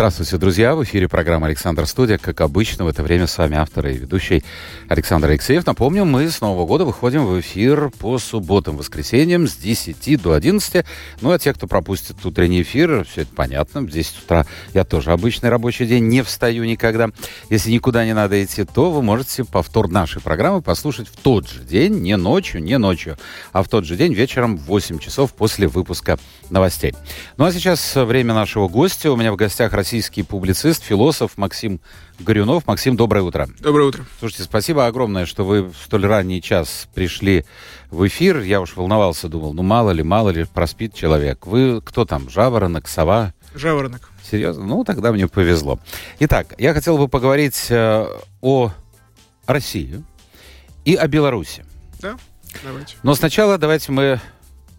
Здравствуйте, друзья! В эфире программа «Александр Студия». Как обычно, в это время с вами автор и ведущий Александр Алексеев. Напомню, мы с Нового года выходим в эфир по субботам, воскресеньям с 10 до 11. Ну, а те, кто пропустит утренний эфир, все это понятно. В 10 утра я тоже обычный рабочий день, не встаю никогда. Если никуда не надо идти, то вы можете повтор нашей программы послушать в тот же день, не ночью, не ночью, а в тот же день вечером в 8 часов после выпуска новостей. Ну, а сейчас время нашего гостя. У меня в гостях Россия российский публицист, философ Максим Горюнов. Максим, доброе утро. Доброе утро. Слушайте, спасибо огромное, что вы в столь ранний час пришли в эфир. Я уж волновался, думал, ну мало ли, мало ли проспит человек. Вы кто там, жаворонок, сова? Жаворонок. Серьезно? Ну, тогда мне повезло. Итак, я хотел бы поговорить э, о России и о Беларуси. Да, давайте. Но сначала давайте мы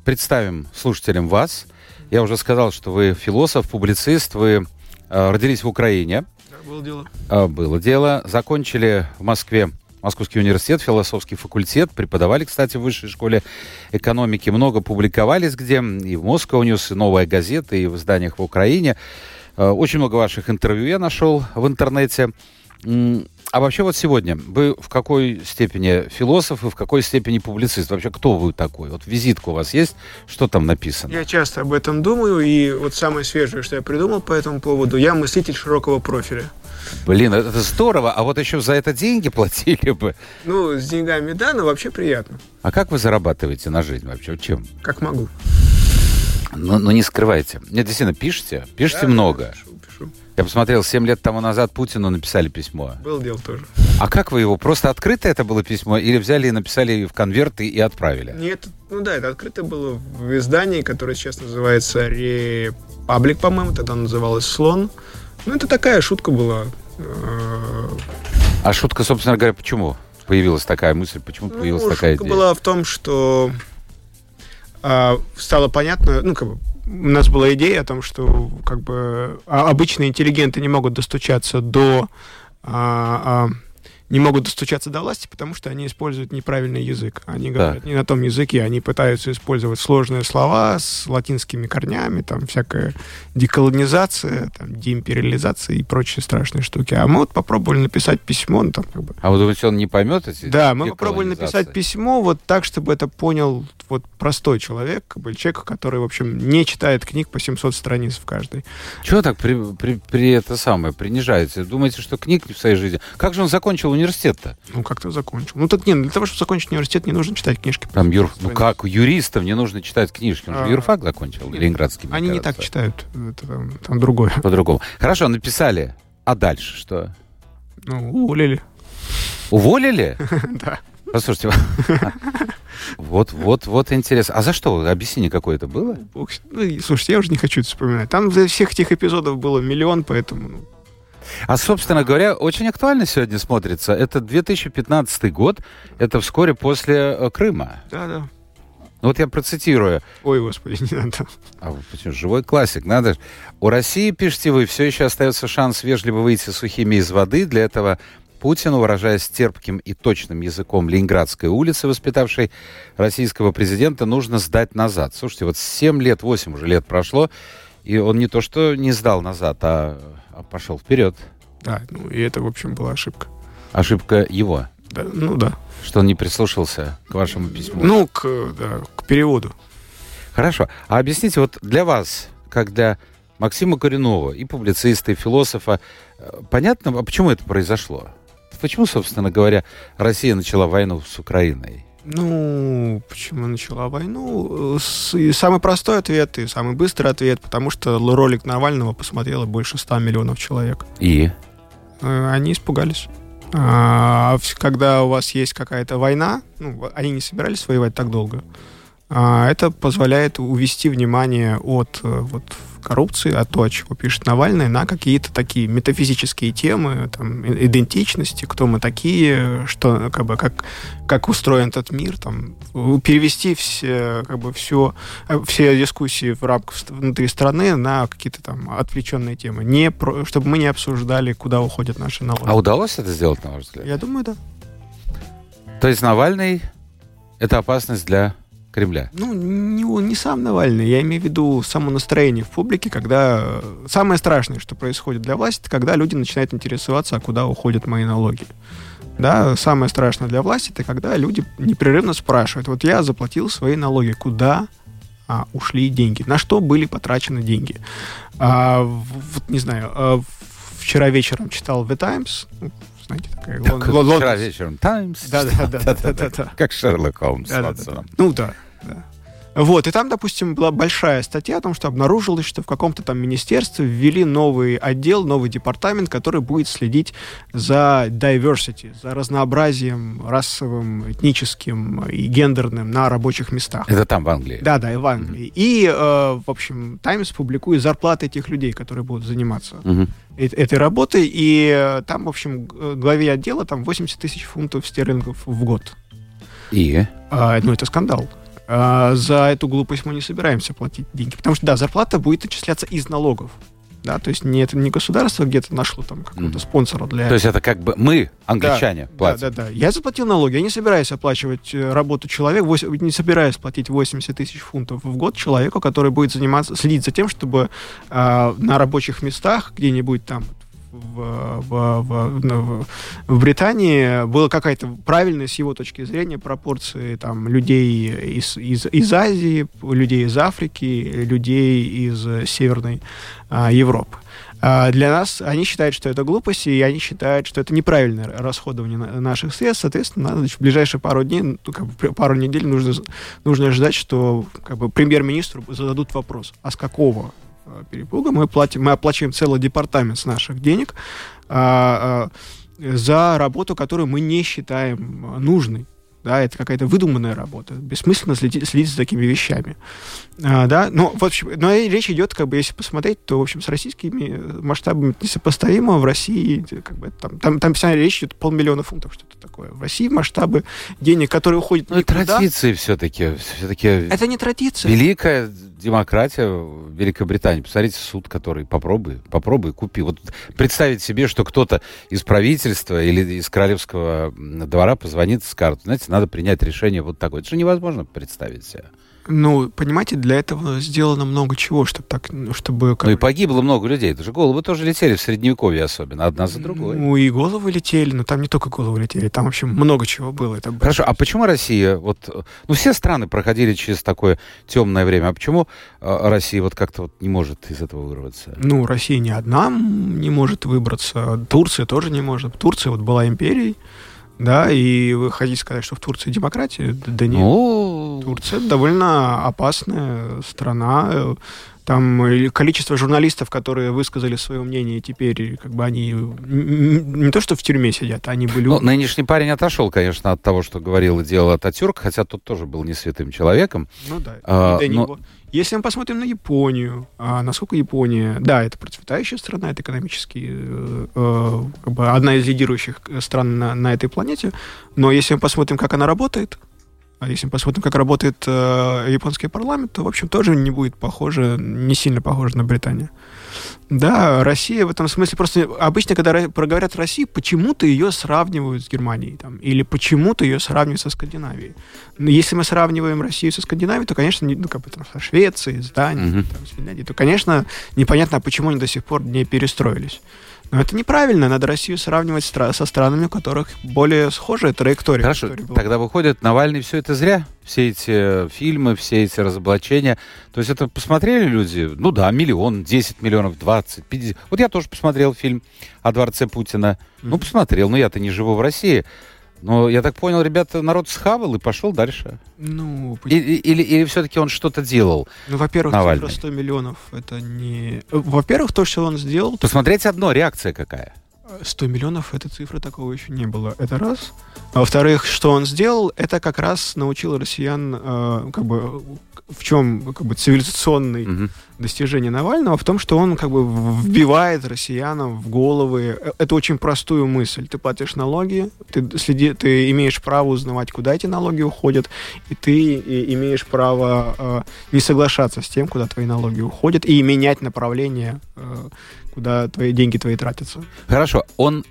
представим слушателям вас. Я уже сказал, что вы философ, публицист, вы родились в Украине. Было дело. Э, было дело. Закончили в Москве Московский университет, философский факультет, преподавали, кстати, в высшей школе экономики, много публиковались где, и в Moscow News, и «Новая газета», и в изданиях в Украине. Э, очень много ваших интервью я нашел в интернете. А вообще вот сегодня вы в какой степени философ и в какой степени публицист? Вообще кто вы такой? Вот визитка у вас есть? Что там написано? Я часто об этом думаю, и вот самое свежее, что я придумал по этому поводу, я мыслитель широкого профиля. Блин, это здорово, а вот еще за это деньги платили бы. Ну, с деньгами да, но вообще приятно. А как вы зарабатываете на жизнь вообще? Чем? Как могу. Ну, ну не скрывайте. Нет, действительно, пишите. Пишите да, много. Пишу. Я посмотрел, 7 лет тому назад Путину написали письмо. Был дело тоже. А как вы его? Просто открыто это было письмо? Или взяли и написали в конверт и, и отправили? Нет, ну да, это открыто было в издании, которое сейчас называется Репаблик, по-моему, тогда называлось Слон. Ну, это такая шутка была. А шутка, собственно говоря, почему появилась такая мысль? Почему ну, появилась такая идея? Шутка была в том, что а, стало понятно, ну, как бы, у нас была идея о том, что как бы а, обычные интеллигенты не могут достучаться до а, а, не могут достучаться до власти, потому что они используют неправильный язык. Они говорят да. не на том языке, они пытаются использовать сложные слова с латинскими корнями, там всякая деколонизация, там, деимпериализация и прочие страшные штуки. А мы вот попробовали написать письмо, ну, там, как бы... А вы думаете, он не поймет эти Да, мы попробовали написать письмо вот так, чтобы это понял вот простой человек, как бы человек, который, в общем, не читает книг по 700 страниц в каждой. Чего так при, при, при это самое принижаете? Думаете, что книг в своей жизни? Как же он закончил университет-то? Ну, как-то закончил. Ну, так нет, для того, чтобы закончить университет, не нужно читать книжки. Там юр... Ну, как? Юристам не нужно читать книжки. Он же а... юрфак закончил, нет, Ленинградский. Они кажется. не так читают. Это там, там другое. По-другому. Хорошо, написали. А дальше что? Ну, уволили. Уволили? Да. Послушайте, вот, вот, вот интересно. А за что? Объяснение какое-то было? Ну, слушайте, я уже не хочу это вспоминать. Там за всех этих эпизодов было миллион, поэтому... А, собственно говоря, очень актуально сегодня смотрится. Это 2015 год, это вскоре после э, Крыма. Да, да. Ну вот я процитирую. Ой, господи, не надо. А почему? Живой классик, надо. У России, пишите вы, все еще остается шанс вежливо выйти сухими из воды. Для этого Путину, выражаясь терпким и точным языком Ленинградской улицы, воспитавшей российского президента, нужно сдать назад. Слушайте, вот 7 лет, 8 уже лет прошло, и он не то что не сдал назад, а пошел вперед. Да, ну и это, в общем, была ошибка. Ошибка его? Да, ну да. Что он не прислушался к вашему письму? Ну, к, да, к переводу. Хорошо. А объясните, вот для вас, когда Максима Коренова, и публициста, и философа, э, понятно, а почему это произошло? Почему, собственно говоря, Россия начала войну с Украиной? Ну, почему начала войну? И самый простой ответ и самый быстрый ответ, потому что ролик Навального посмотрело больше 100 миллионов человек. И? Э, они испугались. А когда у вас есть какая-то война, ну, они не собирались воевать так долго, А, это позволяет увести внимание от э, вот, коррупции, от того, чего пишет Навальный, на какие-то такие метафизические темы, там, идентичности, кто мы такие, что, как бы, как, как устроен этот мир, там, перевести все, как бы, все, все дискуссии в рамках внутри страны на какие-то там отвлеченные темы, не про, чтобы мы не обсуждали, куда уходят наши налоги. А удалось это сделать, на ваш взгляд? Я думаю, да. То есть Навальный — это опасность для Кремля? Ну, не, не сам Навальный, я имею в виду само настроение в публике, когда самое страшное, что происходит для власти, это когда люди начинают интересоваться, а куда уходят мои налоги. Да, самое страшное для власти, это когда люди непрерывно спрашивают, вот я заплатил свои налоги, куда а, ушли деньги, на что были потрачены деньги. А, вот, не знаю, а, вчера вечером читал The Times, знаете, такая... Так, лон, вчера вечером Times. Да-да-да. Как Шерлок Холмс да, да, да. Ну да, да. Вот, и там, допустим, была большая статья о том, что обнаружилось, что в каком-то там министерстве ввели новый отдел, новый департамент, который будет следить за diversity, за разнообразием расовым, этническим и гендерным на рабочих местах. Это там, в Англии? Да, да, и в Англии. Mm-hmm. И, э, в общем, Таймс публикует зарплаты этих людей, которые будут заниматься mm-hmm. этой работой, и э, там, в общем, главе отдела там 80 тысяч фунтов стерлингов в год. И? А, ну, это скандал. А, за эту глупость мы не собираемся платить деньги. Потому что, да, зарплата будет отчисляться из налогов. Да, то есть не, это не государство где-то нашло там какого-то mm. спонсора для... То есть это как бы мы, англичане, да, платим. Да, да, да. Я заплатил налоги, я не собираюсь оплачивать э, работу человека, 8, не собираюсь платить 80 тысяч фунтов в год человеку, который будет заниматься, следить за тем, чтобы э, на рабочих местах где-нибудь там в, в, в, в Британии была какая-то правильная с его точки зрения пропорции там людей из, из, из Азии, людей из Африки, людей из Северной а, Европы. А для нас они считают, что это глупость, и они считают, что это неправильное расходование наших средств. Соответственно, надо, в ближайшие пару дней, ну, как бы, пару недель нужно, нужно ожидать, что как бы, премьер-министру зададут вопрос, а с какого перепуга. Мы, платим, мы оплачиваем целый департамент с наших денег а, а, за работу, которую мы не считаем нужной да, это какая-то выдуманная работа, бессмысленно следить, следить за такими вещами, а, да, но, в общем, но речь идет, как бы, если посмотреть, то, в общем, с российскими масштабами несопоставимо, в России, как бы, там, там, там вся речь идет полмиллиона фунтов, что-то такое, в России масштабы денег, которые уходят Ну, традиции все-таки, все-таки... Это не традиция. Великая демократия в Великобритании. Посмотрите, суд, который попробуй, попробуй, купи. Вот представить себе, что кто-то из правительства или из королевского двора позвонит, скажет, знаете, надо принять решение вот такое. Это же невозможно представить себе. Ну, понимаете, для этого сделано много чего, чтобы так, чтобы... Ну и погибло много людей. Это же головы тоже летели в Средневековье особенно, одна за другой. Ну и головы летели, но там не только головы летели, там, в общем, много чего было. Это Хорошо, а почему Россия, вот, ну все страны проходили через такое темное время, а почему э, Россия вот как-то вот не может из этого вырваться? Ну, Россия не одна не может выбраться, Турция тоже не может. Турция вот была империей, да, и вы хотите сказать, что в Турции демократия? Да нет. Ну... Турция довольно опасная страна. Там количество журналистов, которые высказали свое мнение, теперь как бы они не то что в тюрьме сидят, они были... Ну, нынешний парень отошел, конечно, от того, что говорил и делал Ататюрк, хотя тот тоже был не святым человеком. Ну да, а, но... Если мы посмотрим на Японию, а насколько Япония, да, это процветающая страна, это экономически э, э, как бы одна из лидирующих стран на, на этой планете, но если мы посмотрим, как она работает, а если мы посмотрим, как работает э, японский парламент, то, в общем, тоже не будет похоже, не сильно похоже на Британию. Да, Россия в этом смысле просто обычно, когда проговорят Россию, почему-то ее сравнивают с Германией там, или почему-то ее сравнивают со Скандинавией. Но если мы сравниваем Россию со Скандинавией, то, конечно, не, ну, как бы там со Швецией, с Данией, mm-hmm. там, с Финляндией, то, конечно, непонятно, почему они до сих пор не перестроились. Но это неправильно. Надо Россию сравнивать со странами, у которых более схожая траектория. Хорошо, тогда выходит, Навальный все это зря? Все эти фильмы, все эти разоблачения. То есть это посмотрели люди? Ну да, миллион, 10 миллионов, 20, 50. Вот я тоже посмотрел фильм о дворце Путина. Ну, посмотрел, но я-то не живу в России. Но я так понял, ребята, народ схавал и пошел дальше. Ну, или, или, или все-таки он что-то делал? Ну, во-первых, Навальный. цифра 100 миллионов это не. Во-первых, то, что он сделал. Посмотреть одно, реакция какая? 100 миллионов, этой цифры такого еще не было. Это раз. А во-вторых, что он сделал, это как раз научил россиян, э, как бы, в чем как бы, цивилизационный Мгм. достижение Навального, в том, что он как бы вбивает россиянам в головы э, эту очень простую мысль. Ты платишь налоги, ты, следи, ты имеешь право узнавать, куда эти налоги уходят, и ты имеешь право э, не соглашаться с тем, куда твои налоги уходят, и менять направление, э, куда твои деньги твои тратятся. Хорошо, он,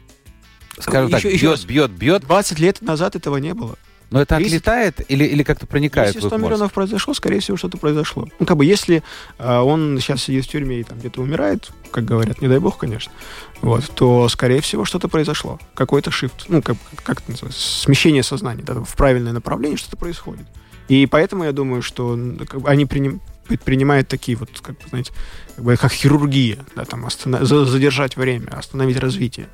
скажем так, Еще- еще бьет, раз. бьет, бьет, 20 лет назад этого не было. но это Если- отлетает или, или как-то проникает Если в их 100 мозг? миллионов произошло, скорее всего, что-то произошло. Ну, как бы, если э, он сейчас сидит в тюрьме и там где-то умирает, как говорят, не дай бог, конечно, вот, то, скорее всего, что-то произошло. Какой-то shift, ну, как, как это называется, смещение сознания да, в правильное направление, что-то происходит. И поэтому я думаю, что как бы, они приним- предпринимают такие вот, как бы, знаете, как, хирургия, да, там, останов- за- задержать время, остановить развитие.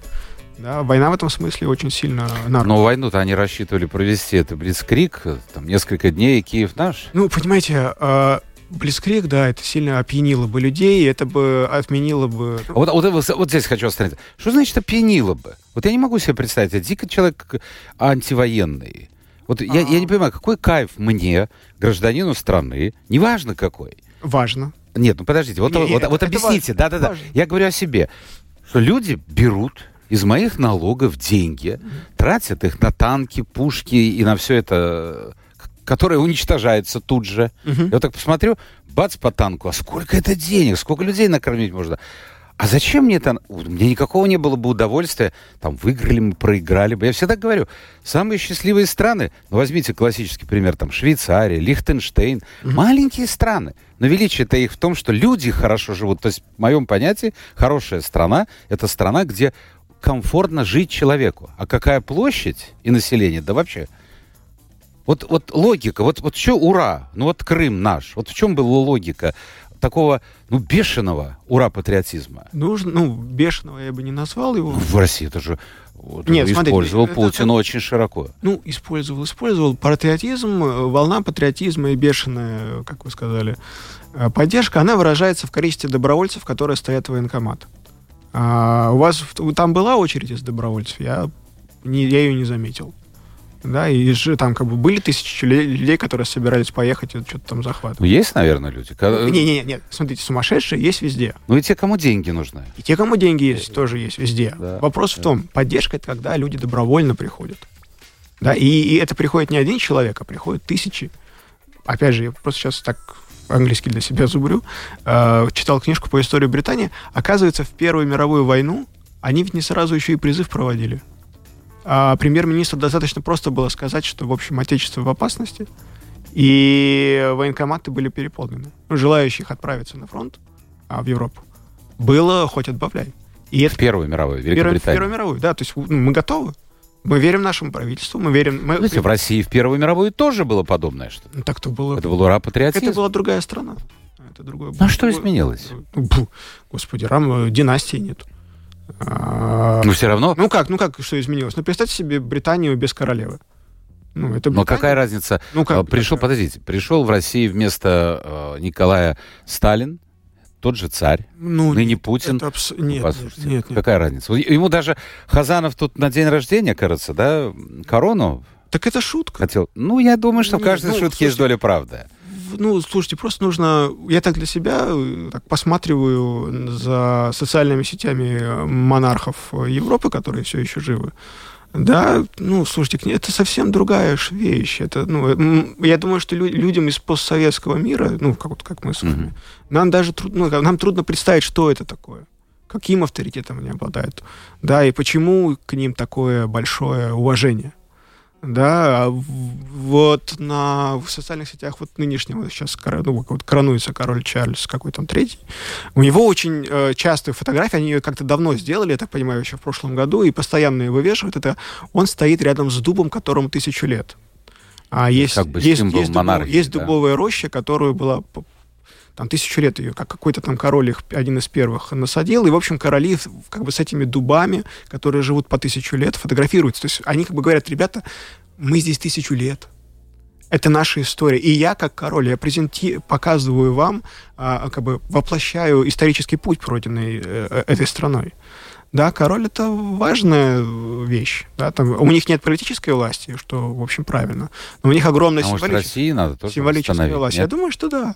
Да, война в этом смысле очень сильно на руку. Но войну-то они рассчитывали провести, это Блицкрик, там несколько дней, и Киев наш. Ну, понимаете, э, Блицкрик, да, это сильно опьянило бы людей, это бы отменило бы... А Вот, вот, вот, вот здесь хочу остановиться. Что значит опьянило бы? Вот я не могу себе представить, я дико человек антивоенный. Вот я, я не понимаю, какой кайф мне, гражданину страны, неважно какой. Важно. Нет, ну подождите, вот, Не, вот, вот объясните, да-да-да. Я говорю о себе, что люди берут из моих налогов деньги, тратят их на танки, пушки и на все это, которое уничтожается тут же. Я вот так посмотрю, бац по танку, а сколько это денег, сколько людей накормить можно? А зачем мне это? Меня никакого не было бы удовольствия. Там выиграли мы, проиграли бы. Я всегда говорю, самые счастливые страны, ну возьмите классический пример, там Швейцария, Лихтенштейн, маленькие страны. Но величие-то их в том, что люди хорошо живут. То есть в моем понятии хорошая страна – это страна, где комфортно жить человеку. А какая площадь и население? Да вообще вот, вот логика, вот, вот что ура, ну вот Крым наш, вот в чем была логика такого, ну, бешеного ура-патриотизма? Нужно, ну, бешеного я бы не назвал его. Ну, в России это же вот, Нет, смотрите, использовал это- Путин это- очень широко. Ну, использовал, использовал. Патриотизм, э, волна патриотизма и бешеная, как вы сказали, э, поддержка, она выражается в количестве добровольцев, которые стоят в военкомат. А у вас там была очередь из добровольцев? Я, не, я ее не заметил. Да, и же там как бы были тысячи лю- людей, которые собирались поехать и что-то там захватывать. Ну, есть, наверное, люди. Не-не-не, нет, смотрите, сумасшедшие есть везде. Ну и те, кому деньги нужны. И те, кому деньги есть, тоже есть везде. Да, Вопрос да. в том, поддержка это когда люди добровольно приходят. Да, и, и это приходит не один человек, а приходят тысячи. Опять же, я просто сейчас так английский для себя зубрю. Э, читал книжку по истории Британии. Оказывается, в Первую мировую войну они ведь не сразу еще и призыв проводили. А премьер-министру достаточно просто было сказать, что, в общем, отечество в опасности, и военкоматы были переполнены. Ну, желающих отправиться на фронт, а, в Европу, было хоть отбавляй. И это В Первую мировую, Великобританию. Первую мировую, да, то есть ну, мы готовы. Мы верим нашему правительству, мы верим... Мы, Знаете, в России в Первую мировую тоже было подобное что-то. Ну, так то было... Это был ура-патриотизм. Это была другая страна. Это другое... Ну, а что изменилось? Господи, рам, династии нет. А, Но все равно, Ну как, ну как, что изменилось? Ну представьте себе Британию без королевы. Ну, это но какая разница? Ну, как А, Пришел, какая? подождите, пришел в России вместо э, Николая Сталин, тот же царь, Ну, ныне нет, Путин. это абс- Ну, Нет, послушайте, нет, нет, нет. какая разница? Ему даже Хазанов тут на день рождения, кажется, да, корону Так это шутка. хотел. Ну, я думаю, что в Не, каждой ну, шутке есть слушайте, доля правды. Ну, слушайте, просто нужно... Я так для себя э, так посматриваю за социальными сетями э, монархов э, Европы, которые все еще живы. Да, ну, слушайте, это совсем другая вещь. Это, ну, я думаю, что лю- людям из постсоветского мира, ну, как, вот как мы с вами, Мгм. нам даже трудно, ну, нам трудно представить, что это такое. Каким авторитетом они обладают. Да, и почему к ним такое большое уважение. Да, а вот на в социальных сетях вот нынешнего сейчас ну, вот коронуется король Чарльз какой там третий. У него очень э, частые фотографии, они ее как-то давно сделали, я так понимаю, еще в прошлом году, и постоянно его вешают. Это он стоит рядом с дубом, которому тысячу лет. А есть, как бы есть, есть, монархии, есть да. дубовая роща, которую была там тысячу лет ее, как какой-то там король их один из первых насадил, и, в общем, короли как бы с этими дубами, которые живут по тысячу лет, фотографируются. То есть они как бы говорят, ребята, мы здесь тысячу лет. Это наша история. И я, как король, я презенти... показываю вам, а, как бы воплощаю исторический путь пройденный э, э, этой страной. Да, король это важная вещь. Да, там, у них нет политической власти, что, в общем, правильно. Но у них огромная а символическая, может, России надо тоже символическая власть. Нет? Я думаю, что да.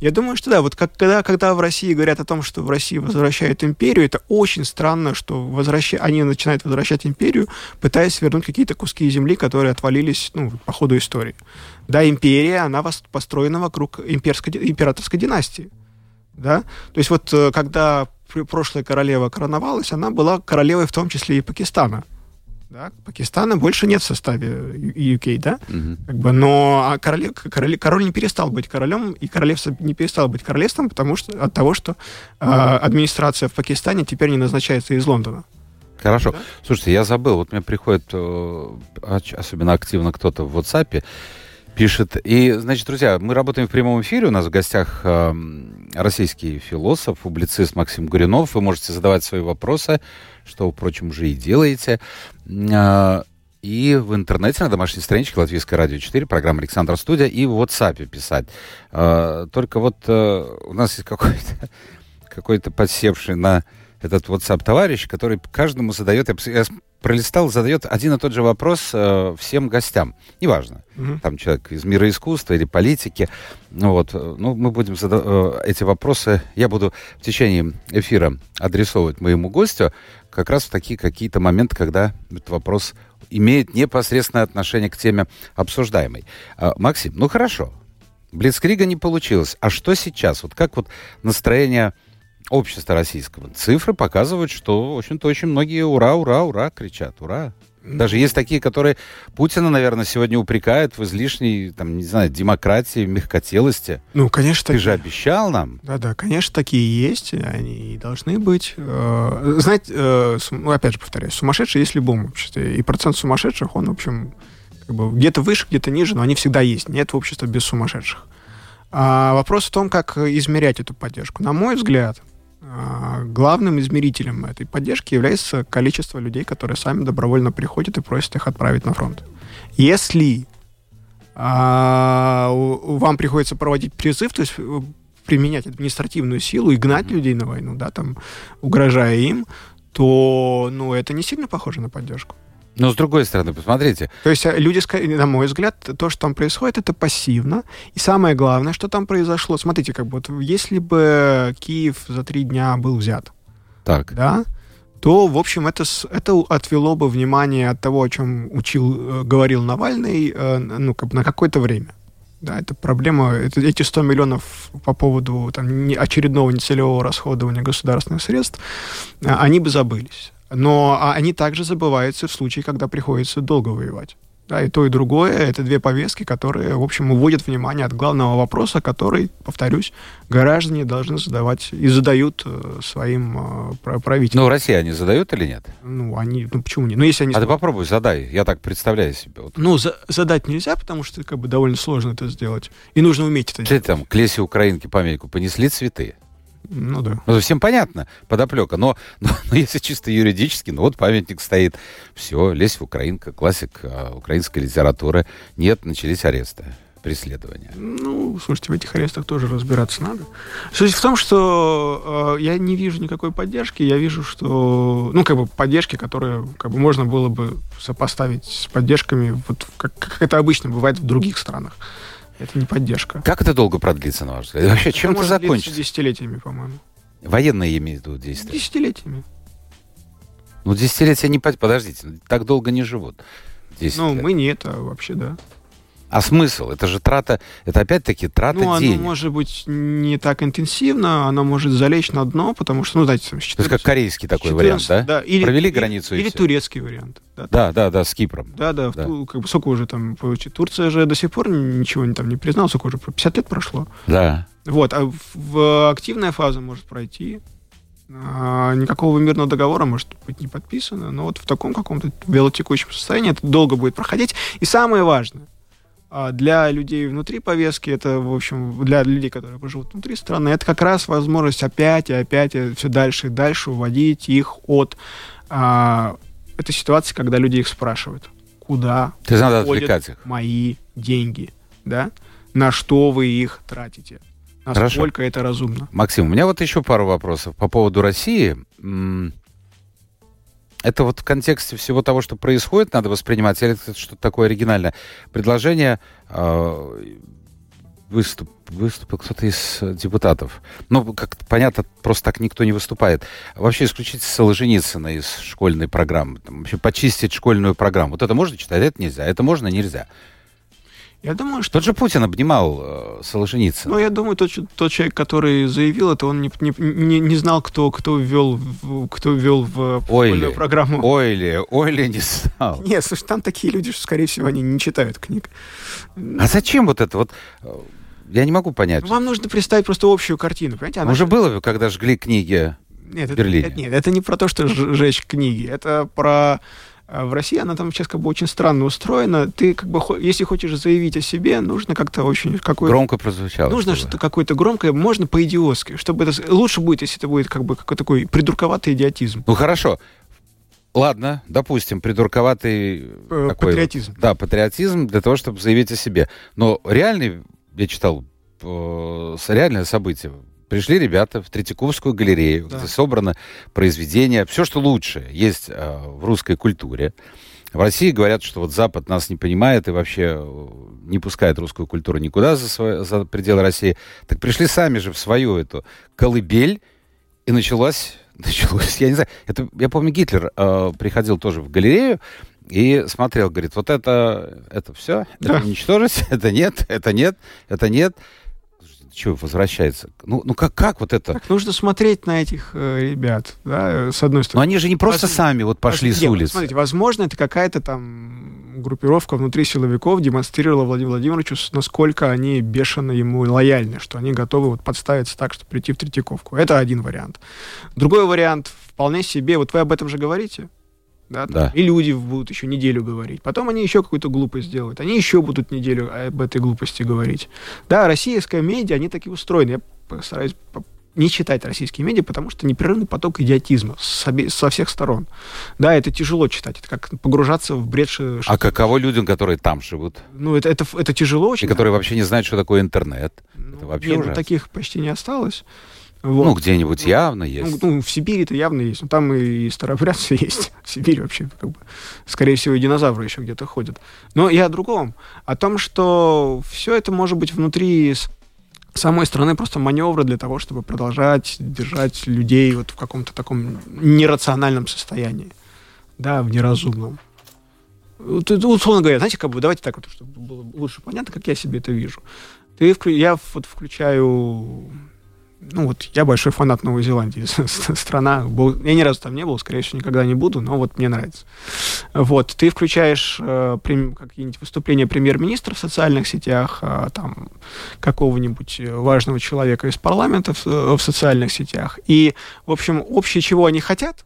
Я думаю, что да. Вот как, когда, когда в России говорят о том, что в России возвращают империю, это очень странно, что возвраща... они начинают возвращать империю, пытаясь вернуть какие-то куски земли, которые отвалились ну, по ходу истории. Да, империя, она построена вокруг имперской, императорской династии. Да? То есть вот э, когда прошлая королева короновалась, она была королевой в том числе и Пакистана. Да? Пакистана больше нет в составе UK, да? Угу. Как бы, но а короле, короле, король не перестал быть королем, и королевство не перестало быть королевством, потому что от того, что э, администрация в Пакистане теперь не назначается из Лондона. Хорошо. Да? Слушайте, я забыл, вот мне приходит э, особенно активно кто-то в WhatsApp, пишет. И, значит, друзья, мы работаем в прямом эфире. У нас в гостях э, российский философ, публицист Максим Гуринов. Вы можете задавать свои вопросы, что, впрочем, уже и делаете. Э, и в интернете на домашней страничке Латвийское радио 4, программа Александр Студия, и в WhatsApp писать. Э, только вот э, у нас есть какой-то какой-то подсевший на этот WhatsApp товарищ, который каждому задает, я пролистал, задает один и тот же вопрос э, всем гостям. Неважно, угу. там человек из мира искусства или политики. Вот. Ну, мы будем задавать э, эти вопросы, я буду в течение эфира адресовывать моему гостю как раз в такие какие-то моменты, когда этот вопрос имеет непосредственное отношение к теме обсуждаемой. Э, Максим, ну хорошо, Блицкрига не получилось. А что сейчас? Вот как вот настроение общества российского. Цифры показывают, что, в общем-то, очень многие ура, ура, ура кричат, ура. Даже есть такие, которые Путина, наверное, сегодня упрекают в излишней, там, не знаю, демократии, мягкотелости. Ну, конечно. Ты такие... же обещал нам. Да-да, конечно, такие есть, они и должны быть. Э, знаете, э, ну, опять же повторяюсь, сумасшедшие есть в любом обществе. И процент сумасшедших, он, в общем, как бы где-то выше, где-то ниже, но они всегда есть. Нет общества без сумасшедших. А вопрос в том, как измерять эту поддержку. На мой взгляд, главным измерителем этой поддержки является количество людей, которые сами добровольно приходят и просят их отправить на фронт. Если а, вам приходится проводить призыв, то есть э, применять административную силу и гнать людей на войну, да, там, угрожая им, то, ну, это не сильно похоже на поддержку. Но с другой стороны, посмотрите. То есть э, люди, на мой взгляд, то, что там происходит, это пассивно. И самое главное, что там произошло, смотрите, как бы вот если бы Киев за три дня был взят, так. да, то, в общем, это, это отвело бы внимание от того, о чем учил, э, говорил Навальный, э, ну, как бы на какое-то время. Да, это проблема, это, эти 100 миллионов по поводу там, очередного нецелевого расходования государственных средств, они бы забылись. Но а они также забываются в случае, когда приходится долго воевать. Да, и то, и другое — это две повестки, которые, в общем, уводят внимание от главного вопроса, который, повторюсь, граждане должны задавать и задают э, своим э, правителям. Ну, россияне задают или нет? Ну, они, ну, почему нет? Ну, если они... А ты попробуй, задай, я так представляю себе. Вот. Ну, за задать нельзя, потому что, как бы, довольно сложно это сделать, и нужно уметь это Что делать. там, к лесе украинки памятнику понесли цветы? Ну да. Ну, всем понятно, подоплека. Но, но, но если чисто юридически, ну вот памятник стоит, все, лезь в Украинка, классик а, украинской литературы. Нет, начались аресты преследования. Ну, слушайте, в этих арестах тоже разбираться надо. Суть в том, что э, я не вижу никакой поддержки, я вижу, что, ну, как бы поддержки, которые как бы можно было бы сопоставить с поддержками, вот как, как это обычно бывает в других странах. Это не поддержка. Как это долго продлится, на ваш взгляд? Вообще, чем это, это закончится? Десятилетиями, по-моему. Военные имеют в виду действия? Десятилетиями. Ну, десятилетия не... Подождите, так долго не живут. Ну, лет. мы нет, а вообще да. А смысл? Это же трата, это опять-таки трата ну, денег. оно может быть не так интенсивно, оно может залечь на дно, потому что, ну, знаете, 14, То есть как корейский такой 14, вариант, да? да или, Провели или, границу Или турецкий вариант. Да, да, да, да, с Кипром. Да, да, да. В, как бы, сколько уже там, Турция же до сих пор ничего не, там не признала, сколько уже, 50 лет прошло. Да. Вот, а в, в активная фаза может пройти, а, никакого мирного договора может быть не подписано, но вот в таком каком-то велотекущем состоянии это долго будет проходить. И самое важное, а для людей внутри повестки, это, в общем, для людей, которые живут внутри страны, это как раз возможность опять и опять и все дальше и дальше уводить их от а, этой ситуации, когда люди их спрашивают, куда Ты надо ходят их. мои деньги, да? На что вы их тратите? Насколько Хорошо. это разумно? Максим, у меня вот еще пару вопросов по поводу России. Это вот в контексте всего того, что происходит, надо воспринимать, или это что-то такое оригинальное предложение? Э, выступ, выступил кто-то из депутатов. Ну, как понятно, просто так никто не выступает. Вообще исключить Солженицына из школьной программы. Там, вообще почистить школьную программу. Вот это можно читать, а это нельзя. Это можно, нельзя. Я думаю, что... Тот же Путин обнимал э, Солженицына. Ну, я думаю, тот, тот человек, который заявил это, он не, не, не знал, кто, кто ввел, кто ввел в Ойли, программу. Ойли, Ойли не знал. Нет, слушай, там такие люди, что, скорее всего, они не читают книг. А зачем вот это? Вот э, я не могу понять. Вам нужно представить просто общую картину, понимаете? Она... Уже было, когда жгли книги нет, в Берлине. Это, нет, это не про то, что сжечь книги. Это про а в России она там сейчас как бы очень странно устроена. Ты как бы, если хочешь заявить о себе, нужно как-то очень... Какой Громко прозвучало. Нужно что-то какое-то громкое, можно по-идиотски. Чтобы это... Лучше будет, если это будет как бы какой-то такой придурковатый идиотизм. Ну, хорошо. Ладно, допустим, придурковатый... Э, такой, патриотизм. Да, патриотизм для того, чтобы заявить о себе. Но реальный, я читал, э, реальное событие Пришли ребята в Третьяковскую галерею, да. где собрано произведение, все, что лучшее есть э, в русской культуре. В России говорят, что вот Запад нас не понимает и вообще э, не пускает русскую культуру никуда за, свой, за пределы России. Так пришли сами же в свою эту колыбель, и началось, началось я не знаю, это, я помню, Гитлер э, приходил тоже в галерею, и смотрел, говорит, вот это, это все, да. это уничтожить, это нет, это нет, это нет что возвращается? Ну, ну как, как вот это? Так нужно смотреть на этих э, ребят, да, с одной стороны. Но они же не просто Воз... сами вот пошли Воз... с улицы. Смотрите, возможно, это какая-то там группировка внутри силовиков демонстрировала Владимиру Владимировичу, насколько они бешено ему лояльны, что они готовы вот подставиться так, чтобы прийти в Третьяковку. Это один вариант. Другой вариант, вполне себе, вот вы об этом же говорите, да, да. и люди будут еще неделю говорить. Потом они еще какую-то глупость сделают. Они еще будут неделю об этой глупости говорить. Да, российская медиа, они такие устроены. Я постараюсь не читать российские медиа, потому что непрерывный поток идиотизма со, со всех сторон. Да, это тяжело читать, это как погружаться в бред. Что а каково людям, которые там живут? Ну, это, это, это тяжело очень. И которые вообще не знают, что такое интернет. Ну, это вообще нет, ужасно. ну, таких почти не осталось. Вот. Ну, где-нибудь ну, явно есть. Ну, ну, в Сибири-то явно есть. Ну, там и старобрядцы есть. В Сибири вообще, как бы, скорее всего, и динозавры еще где-то ходят. Но я о другом. О том, что все это может быть внутри самой страны просто маневры для того, чтобы продолжать держать людей вот в каком-то таком нерациональном состоянии. Да, в неразумном. Вот, условно говоря, знаете, как бы, давайте так вот, чтобы было лучше понятно, как я себе это вижу. Ты, я вот включаю ну вот я большой фанат Новой Зеландии. Страна, я ни разу там не был, скорее всего, никогда не буду, но вот мне нравится. Вот, ты включаешь э, какие-нибудь выступления премьер-министра в социальных сетях, э, там, какого-нибудь важного человека из парламента в, в социальных сетях. И, в общем, общее, чего они хотят,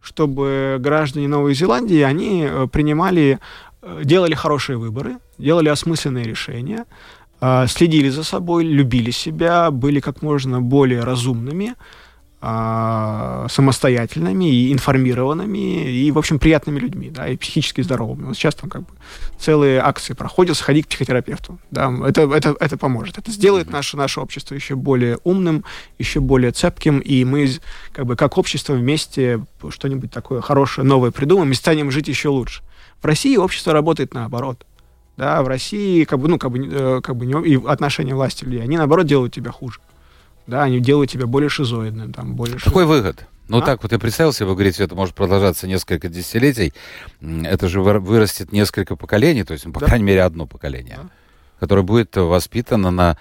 чтобы граждане Новой Зеландии, они э, принимали, э, делали хорошие выборы, делали осмысленные решения, следили за собой, любили себя, были как можно более разумными, а, самостоятельными и информированными, и, в общем, приятными людьми, да, и психически здоровыми. Вот сейчас там как бы целые акции проходят, сходить к психотерапевту, да, это, это, это поможет. Это сделает наше, наше общество еще более умным, еще более цепким, и мы как бы как общество вместе что-нибудь такое хорошее, новое придумаем и станем жить еще лучше. В России общество работает наоборот да, в России как бы, ну, как бы, э, как бы не, и отношения власти людей, они, наоборот, делают тебя хуже. Да, они делают тебя более шизоидным, там, более... Какой шизо... выход? Ну, а? так вот я представился, вы говорите, это может продолжаться несколько десятилетий. Это же вырастет несколько поколений, то есть, ну, по да. крайней мере, одно поколение, да. которое будет воспитано на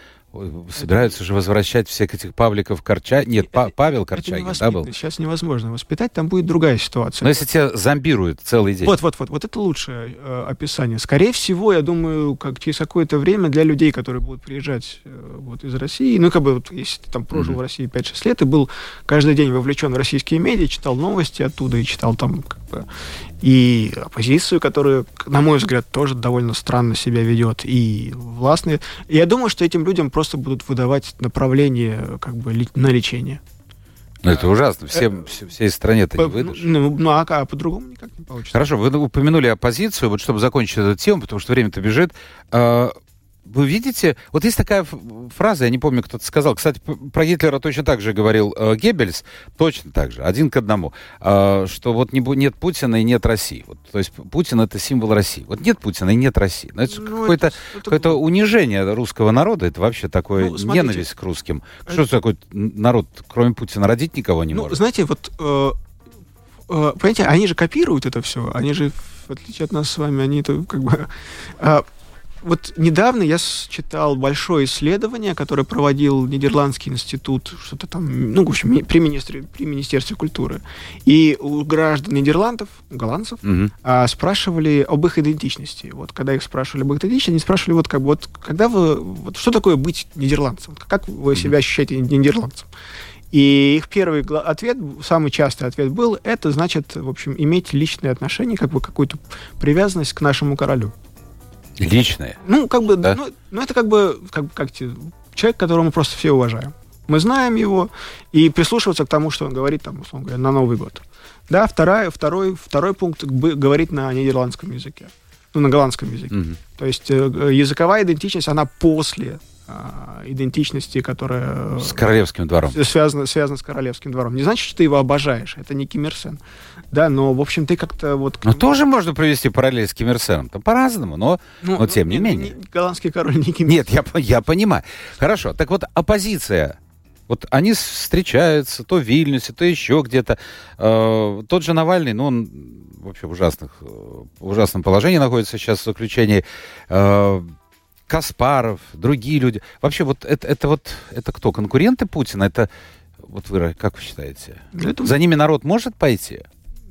Собираются же возвращать всех этих Павликов Корча. Нет, это, Павел Корчагин, да, был? Сейчас невозможно воспитать, там будет другая ситуация. Но если тебя зомбируют целый день. Вот, вот, вот, вот это лучшее э, описание. Скорее всего, я думаю, как через какое-то время для людей, которые будут приезжать э, вот из России, ну, как бы, вот, если ты там прожил mm-hmm. в России 5-6 лет и был каждый день вовлечен в российские медиа, читал новости оттуда и читал там как бы, и оппозицию, которая, на мой взгляд, тоже довольно странно себя ведет, и властные. Я думаю, что этим людям просто будут выдавать направление как бы на лечение. Ну, это ужасно. Всем, э, всей стране-то не выдашь. Ну, ну а, а по-другому никак не получится. Хорошо, вы упомянули оппозицию, вот чтобы закончить эту тему, потому что время-то бежит. Вы видите, вот есть такая фраза, я не помню, кто-то сказал, кстати, про Гитлера точно так же говорил э, Геббельс, точно так же, один к одному, э, что вот не, нет Путина и нет России. Вот, то есть Путин это символ России. Вот нет Путина и нет России. Но это ну, какое-то, это, унижение русского народа, это вообще такое ну, ненависть к русским. Что это... такое народ, кроме Путина, родить никого не ну, может? Знаете, вот, э, э, понимаете, они же копируют это все, они же в отличие от нас с вами, они это как бы... Э, вот недавно я читал большое исследование, которое проводил Нидерландский институт, что-то там, ну, в общем, при, министре, при Министерстве культуры. И у граждан Нидерландов, голландцев, угу. а, спрашивали об их идентичности. Вот когда их спрашивали об их идентичности, они спрашивали, вот как бы, вот когда вы, вот что такое быть нидерландцем? Как вы себя ощущаете нидерландцем? И их первый ответ, самый частый ответ был, это значит, в общем, иметь личные отношения, как бы какую-то привязанность к нашему королю. Личное. Ну, как бы, да? ну, ну, это как бы, как, как человек, которого мы просто все уважаем. Мы знаем его и прислушиваться к тому, что он говорит, там, условно говоря, на Новый год. Да, вторая, второй, второй пункт говорит на нидерландском языке. Ну, на голландском языке. Угу. То есть э, языковая идентичность, она после идентичности, которая... С королевским двором. Связана, связана с королевским двором. Не значит, что ты его обожаешь. Это не Ким Ир Сен. Да, но, в общем, ты как-то вот... Ну, тоже можно провести параллель с Ким Ир Сеном. Там по-разному, но, ну, но тем ну, не, не менее. Не, голландский король не Ким Нет, я, я понимаю. Хорошо. Так вот, оппозиция вот они встречаются то в Вильнюсе, то еще где-то. Э, тот же Навальный, ну, он вообще в, ужасных, в ужасном положении находится сейчас в заключении. Э, Каспаров, другие люди. Вообще, вот это, это вот это кто? Конкуренты Путина? Это вот вы как вы считаете? Это... За ними народ может пойти?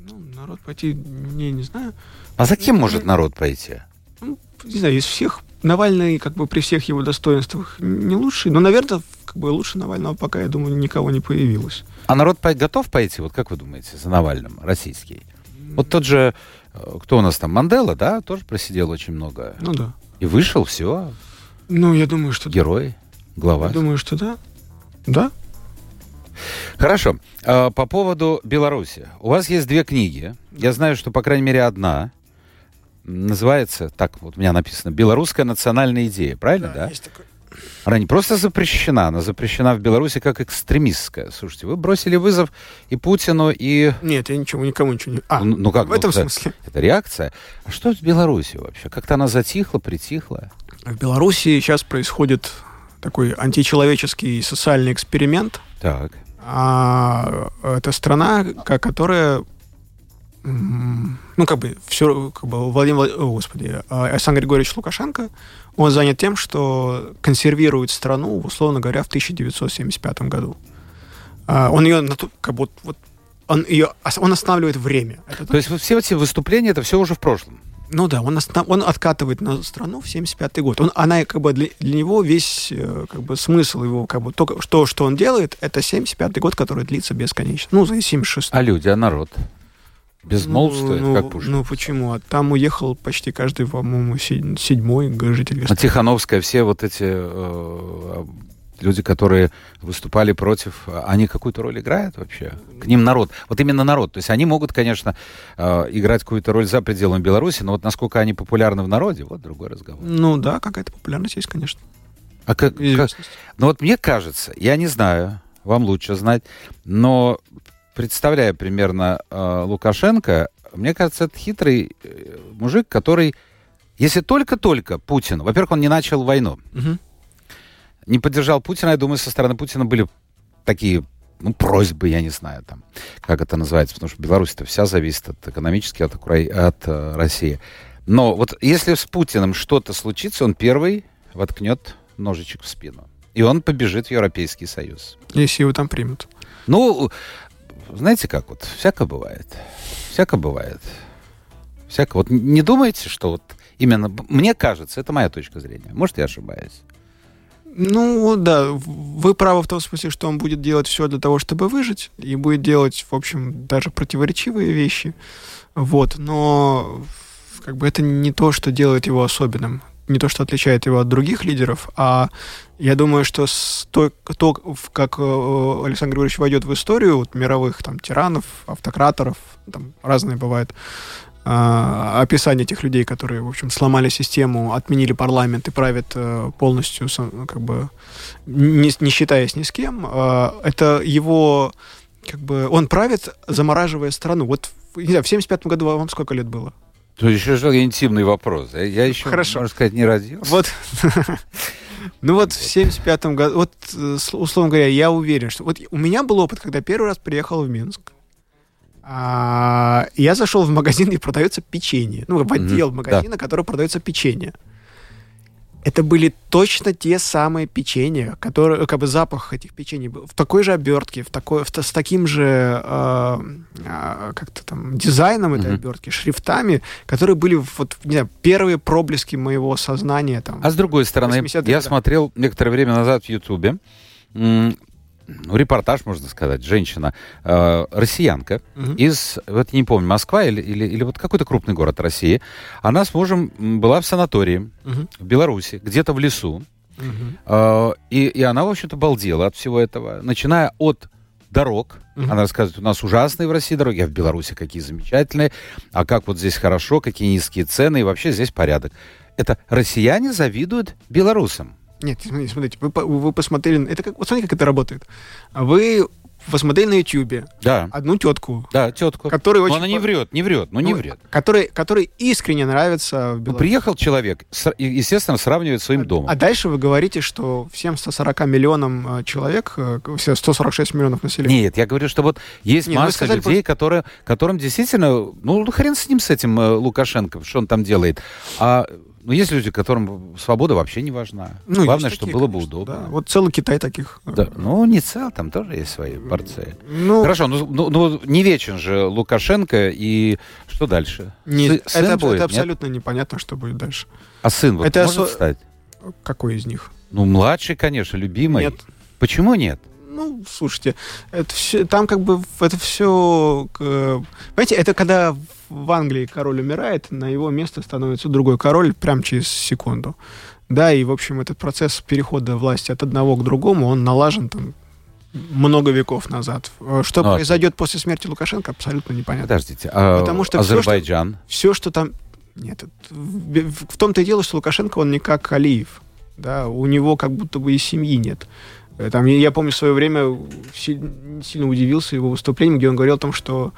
Ну, народ пойти, не, не знаю. А за кем может народ пойти? Ну, не знаю, из всех Навальный, как бы при всех его достоинствах, не лучший. Но, наверное, как бы лучше Навального пока, я думаю, никого не появилось. А народ готов пойти, вот как вы думаете, за Навальным, российский? Вот тот же, э, кто у нас там, Мандела, да, тоже просидел очень много. Ну да. И вышел, все. Ну, я думаю, что Герой, глава. Я думаю, что да. Да. Хорошо. А, по поводу Беларуси. У вас есть две книги. Я знаю, что, по крайней мере, одна называется, так вот у меня написано, «Белорусская национальная идея». Правильно, да? да? Есть такой. Она не просто запрещена, она запрещена в Беларуси как экстремистская. Слушайте, вы бросили вызов и Путину, и... Нет, я ничего, никому ничего не... А, ну, ну как? В этом это, смысле? Это реакция. А что с Беларусью вообще? Как-то она затихла, притихла? В Беларуси сейчас происходит такой античеловеческий социальный эксперимент. Так. А, это страна, которая ну, как бы, все, как бы, Владимир, о, господи, Александр Григорьевич Лукашенко, он занят тем, что консервирует страну, условно говоря, в 1975 году. А, он ее, как бы, вот, он ее, он останавливает время. Это То есть все эти выступления, это все уже в прошлом? Ну да, он, основ, он откатывает на страну в 75 год. Он, она как бы для, для него весь э, как бы смысл его как бы то, что, что он делает, это 75 год, который длится бесконечно. Ну, за 76 А люди, а народ? Безмолвствует, ну, как Пушкин. Ну почему? А там уехал почти каждый, по-моему, седьмой житель А Тихановская, все вот эти э, люди, которые выступали против, они какую-то роль играют вообще? К ним народ. Вот именно народ. То есть они могут, конечно, э, играть какую-то роль за пределами Беларуси, но вот насколько они популярны в народе, вот другой разговор. Ну да, какая-то популярность есть, конечно. А как, как... Ну вот мне кажется, я не знаю, вам лучше знать, но представляя примерно э, Лукашенко, мне кажется, это хитрый э, мужик, который, если только-только Путин, во-первых, он не начал войну, угу. не поддержал Путина, я думаю, со стороны Путина были такие ну, просьбы, я не знаю, там, как это называется, потому что Беларусь-то вся зависит от, экономически от, от э, России. Но вот если с Путиным что-то случится, он первый воткнет ножичек в спину. И он побежит в Европейский Союз. Если его там примут. Ну, знаете как, вот всяко бывает. Всяко бывает. Всяко. Вот не думайте, что вот именно... Мне кажется, это моя точка зрения. Может, я ошибаюсь. Ну, да, вы правы в том смысле, что он будет делать все для того, чтобы выжить, и будет делать, в общем, даже противоречивые вещи. Вот, но как бы это не то, что делает его особенным не то, что отличает его от других лидеров, а я думаю, что то, то как э, Александр Григорьевич войдет в историю вот, мировых там, тиранов, автократоров, там разные бывают, э, описание этих людей, которые, в общем, сломали систему, отменили парламент и правят э, полностью, сам, как бы, не, не считаясь ни с кем, это его, как бы, он правит, замораживая страну. Вот, не знаю, в 75 году вам сколько лет было? То еще же интимный вопрос. Я еще, Хорошо. можно сказать, не родился. Вот. Ну вот в 75 году, вот э, условно говоря, я уверен, что вот у меня был опыт, когда первый раз приехал в Минск. А, я зашел в магазин, где продается печенье. Ну, в отдел Мгм, магазина, который продается печенье. Это были точно те самые печенья, которые, как бы запах этих печений был в такой же обертке, в такой, в с таким же э, э, как-то там дизайном этой Мгм. обертки, шрифтами, которые были вот не знаю, первые проблески моего сознания там. А с другой стороны, 80-е я смотрел некоторое время назад в Ютубе ну, репортаж, можно сказать, женщина, э, россиянка Мгм. из, вот не помню, Москва или, или, или вот какой-то крупный город России. Она с мужем была в санатории Мгм. в Беларуси, где-то в лесу. Мгм. Э, И, и она, в общем-то, балдела от всего этого, начиная от дорог. Мгм. Она рассказывает, у нас ужасные в России дороги, а в Беларуси какие замечательные, а как вот здесь хорошо, какие низкие цены, и вообще здесь порядок. Это россияне завидуют белорусам. Нет, смотрите, смотрите, вы, вы посмотрели, это как, вот смотрите, как это работает. А Вы посмотрели на Ютьюбе Да, одну тетку, да, тетку. которая Но очень... она не врет, не врет, ну не врет. Которой, которой искренне нравится в Ну, приехал человек, естественно, сравнивает своим домом. А дальше вы говорите, что всем 140 миллионам э, человек, э, все 146 миллионов населения. Нет, я говорю, что вот есть Не, ну масса людей, которые, которым действительно, ну, хрен с ним, с этим э, Лукашенко, что он там делает. А ну, есть люди, которым свобода вообще не важна. Ну, Главное, чтобы было бы конечно, удобно. да. Вот целый Китай таких. э, Да, Ну, не цел, там тоже есть свои борцы. Ну, Хорошо, ну, ну, ну, не вечен же Лукашенко, и что дальше? не- Сы- сын это, будет, это нет? абсолютно непонятно, что будет дальше. А сын вот Это может осо- стать? Какой из них? Ну, младший, конечно, любимый. Нет. Почему нет? Ну, слушайте, это все, там как бы это все, понимаете, это когда в Англии король умирает, на его место становится другой король прямо через секунду. Да, и, в общем, этот процесс перехода власти от одного к другому, он налажен там много веков назад. Э, Что Ну, а- произойдет после смерти Лукашенко, абсолютно непонятно. Подождите, а Потому что Азербайджан? Все, что там... Нет, это- в, в том-то и дело, что Лукашенко, он не как Алиев. Да, у него как будто бы и семьи нет. Э, Там, я, помню, в свое время си- сильно удивился его выступлением, где он говорил о том, что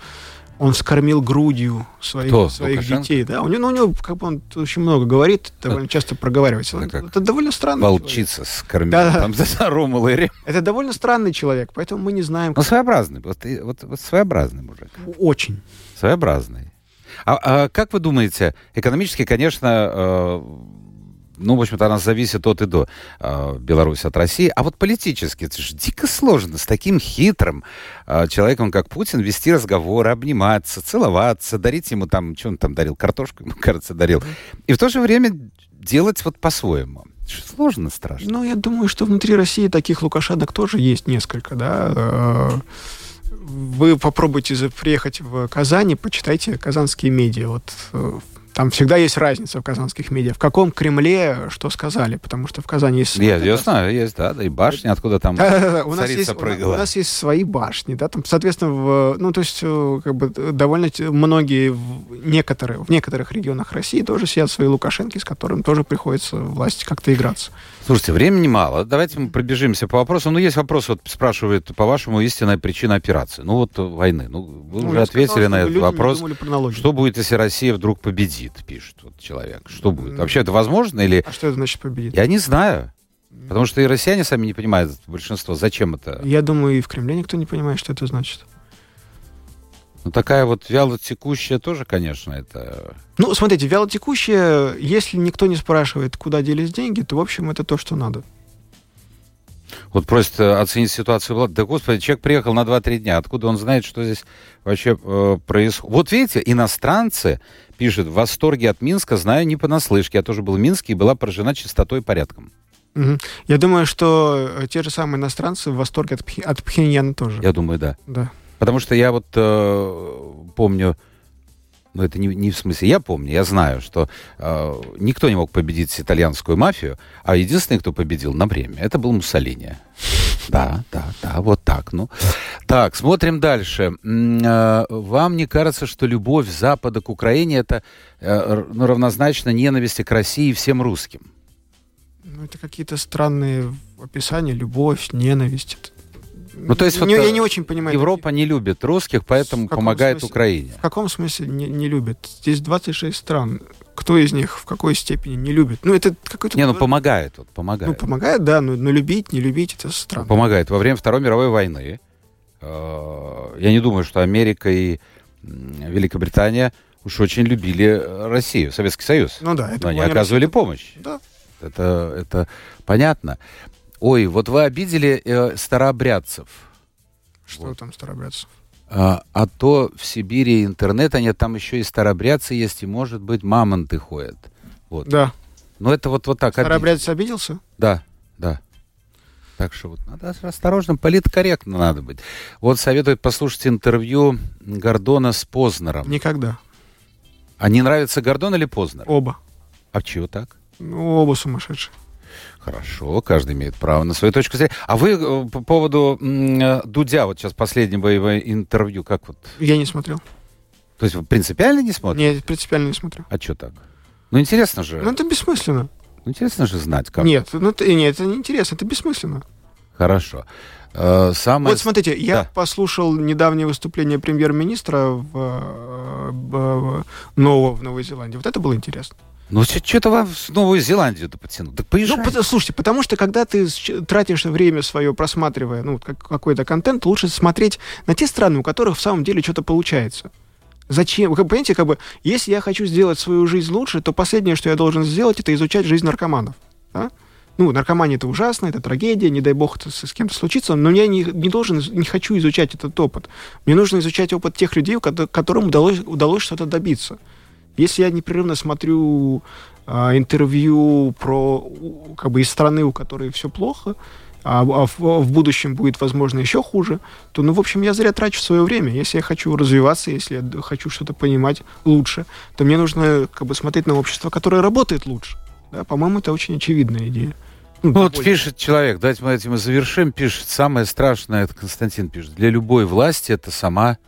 он скормил грудью своих, Кто? своих Лукашенко? детей. Да, у него, ну, у него как бы он очень много говорит, довольно часто проговаривается. Это как Это довольно странный человек. Волчица скормила Да-да. там за Ромул и. Это довольно странный человек, поэтому мы не знаем, Ну, своеобразный. Вот, вот, вот своеобразный мужик. очень. Своеобразный. А, а как вы думаете, экономически, конечно, э, ну, в общем-то, она зависит от и до э, Беларуси от России. А вот политически, это же дико сложно с таким хитрым э, человеком, как Путин, вести разговоры, обниматься, целоваться, дарить ему там, что он там дарил, картошку ему, кажется, дарил. И в то же время делать вот по-своему. Сложно, страшно. Ну, я думаю, что внутри России таких Лукашенок тоже есть несколько, да. Э, Вы попробуйте приехать в Казань и почитайте казанские медиа. Вот э, там всегда есть разница в казанских медиа. В каком Кремле что сказали, потому что в Казани есть... Я, я знаю, есть, да, да, и башня, откуда там у нас, есть, у, прыгала. у нас есть свои башни, да, там, соответственно, в, ну, то есть, э, как бы, э, довольно многие, в, некоторые, в некоторых регионах России тоже сидят свои Лукашенки, с которым тоже приходится власти как-то играться. Слушайте, времени мало. Давайте мы пробежимся по вопросам. Ну, есть вопрос, вот спрашивает, по-вашему, истинная причина операции. Ну, вот э, войны. Ну, вы Ну, уже ответили сказал, на этот вопрос. Что будет, если Россия вдруг победит, пишет вот человек. Что будет? Вообще это возможно или... А что это значит победит? Я не знаю. Потому что и россияне сами не понимают, большинство, зачем это. Я думаю, и в Кремле никто не понимает, что это значит. Ну, такая вот вяло текущая тоже, конечно, это... Ну, смотрите, вялотекущее, если никто не спрашивает, куда делись деньги, то, в общем, это то, что надо. Вот просит э, оценить ситуацию. Влад. Да, господи, человек приехал на 2-3 дня. Откуда он знает, что здесь вообще э, происходит? Вот видите, иностранцы пишут, в восторге от Минска, знаю не понаслышке. Я тоже был в Минске и была поражена чистотой и порядком. Мгм. Я думаю, что э, те же самые иностранцы в восторге от, Пхи- от Пхеньяна тоже. Я думаю, да. Да. Потому что я вот э, помню, ну это не, не в смысле, я помню, я знаю, что э, никто не мог победить итальянскую мафию, а единственный, кто победил на время, это был Муссолини. Да, да, да, вот так. Ну, так, смотрим дальше. Э, вам не кажется, что любовь Запада к Украине это э, ну, равнозначно ненависти к России и всем русским? Ну, это какие-то странные описания, любовь, ненависть. Ну, то есть не, вот, я не очень понимаю. Европа не любит русских, поэтому помогает смысле, Украине. В каком смысле не, не любит? Здесь 26 стран. Кто из них в какой степени не любит? Ну, это какой-то... Не, ну помогает, вот, помогает. Ну, помогает, да, но, но любить, не любить, это странно. Помогает. Во время Второй мировой войны, э, я не думаю, что Америка и Великобритания уж очень любили Россию, Советский Союз. Ну да. Это но они оказывали Россия. помощь. Да. Это, это понятно. Ой, вот вы обидели э, старообрядцев. Что Вот. там старообрядцев? А, а то в Сибири интернета нет, там еще и старообрядцы есть, и, может быть, мамонты ходят. Вот. Да. Но это вот, вот так. Старообрядец обиделся? Да, да. Так что вот надо осторожно, политкорректно надо быть. Вот советуют послушать интервью Гордона с Познером. Никогда. А не нравится Гордон или Познер? Оба. А чего так? Ну, оба сумасшедшие. Хорошо, каждый имеет право на свою точку зрения. А вы э, по поводу э, Дудя, вот сейчас последнего его интервью, как вот? Я не смотрел. То есть вы принципиально не смотрите? Нет, принципиально не смотрю. А что так? Ну, интересно же. Ну, это бессмысленно. Ну, интересно же знать, как. Нет, ну, это, нет, это не интересно, это бессмысленно. Хорошо. Э, самое... Вот смотрите, я Да. послушал недавнее выступление премьер-министра в, в- нового в Новой Зеландии. Вот это было интересно. Ну, что-то вам в Новую Зеландию-то потянул. Так поезжай. Ну, пот- слушайте, потому что когда ты тратишь время свое, просматривая ну, как- какой-то контент, лучше смотреть на те страны, у которых в самом деле что-то получается. Зачем? Вы понимаете, как бы, если я хочу сделать свою жизнь лучше, то последнее, что я должен сделать, это изучать жизнь наркоманов. да? Ну, наркомания это ужасно, это трагедия, не дай бог это с, с кем-то случится, но я не, не должен, не хочу изучать этот опыт. Мне нужно изучать опыт тех людей, которым удалось, удалось что-то добиться. Если я непрерывно смотрю а, интервью про как бы из страны, у которой все плохо, а, а в, в будущем будет, возможно, еще хуже, то, ну, в общем, я зря трачу свое время. Если я хочу развиваться, если я хочу что-то понимать лучше, то мне нужно как бы смотреть на общество, которое работает лучше. Да, по-моему, это очень очевидная идея. Ну, Вот более- пишет человек, давайте мы этим и завершим, пишет, самое страшное, это Константин пишет, для любой власти это сама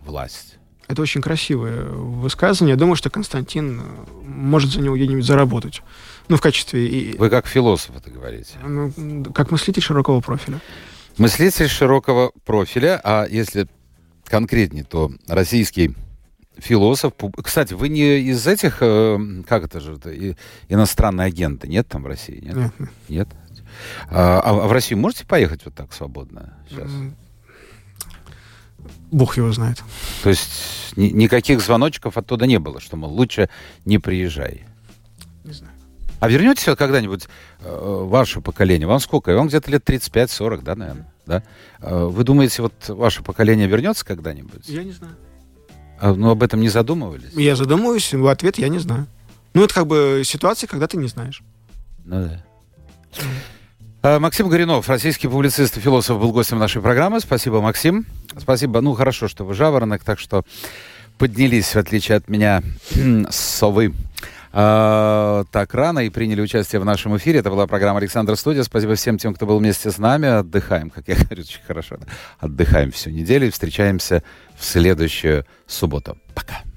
власть. Это очень красивое высказывание. Я думаю, что Константин э, может за него где-нибудь заработать. Ну, в качестве... И, Вы как философ это говорите. ну, как мыслитель широкого профиля. Мыслитель широкого профиля, а если конкретнее, то российский философ. Кстати, вы не из этих, э, как это же, иностранные агенты, нет там в России? Нет? Нет. Нет? А, а в Россию можете поехать вот так свободно сейчас? Бог его знает. То есть ни- никаких звоночков оттуда не было, что, мол, лучше не приезжай. Не знаю. А вернетесь вот когда-нибудь э, ваше поколение? Вам сколько? Вам где-то лет 35-40, да, наверное? Да? Э, вы думаете, вот ваше поколение вернется когда-нибудь? Я не знаю. А, ну, об этом не задумывались? Я задумываюсь, в ответ я не знаю. Ну, это как бы ситуация, когда ты не знаешь. Ну да. А, Максим Горинов, российский публицист и философ, был гостем нашей программы. Спасибо, Максим. Спасибо. Ну, хорошо, что вы жаворонок, так что поднялись, в отличие от меня, совы. А, так рано и приняли участие в нашем эфире. Это была программа «Александр Студия». Спасибо всем тем, кто был вместе с нами. Отдыхаем, как я говорю, очень хорошо. Отдыхаем всю неделю и встречаемся в следующую субботу. Пока.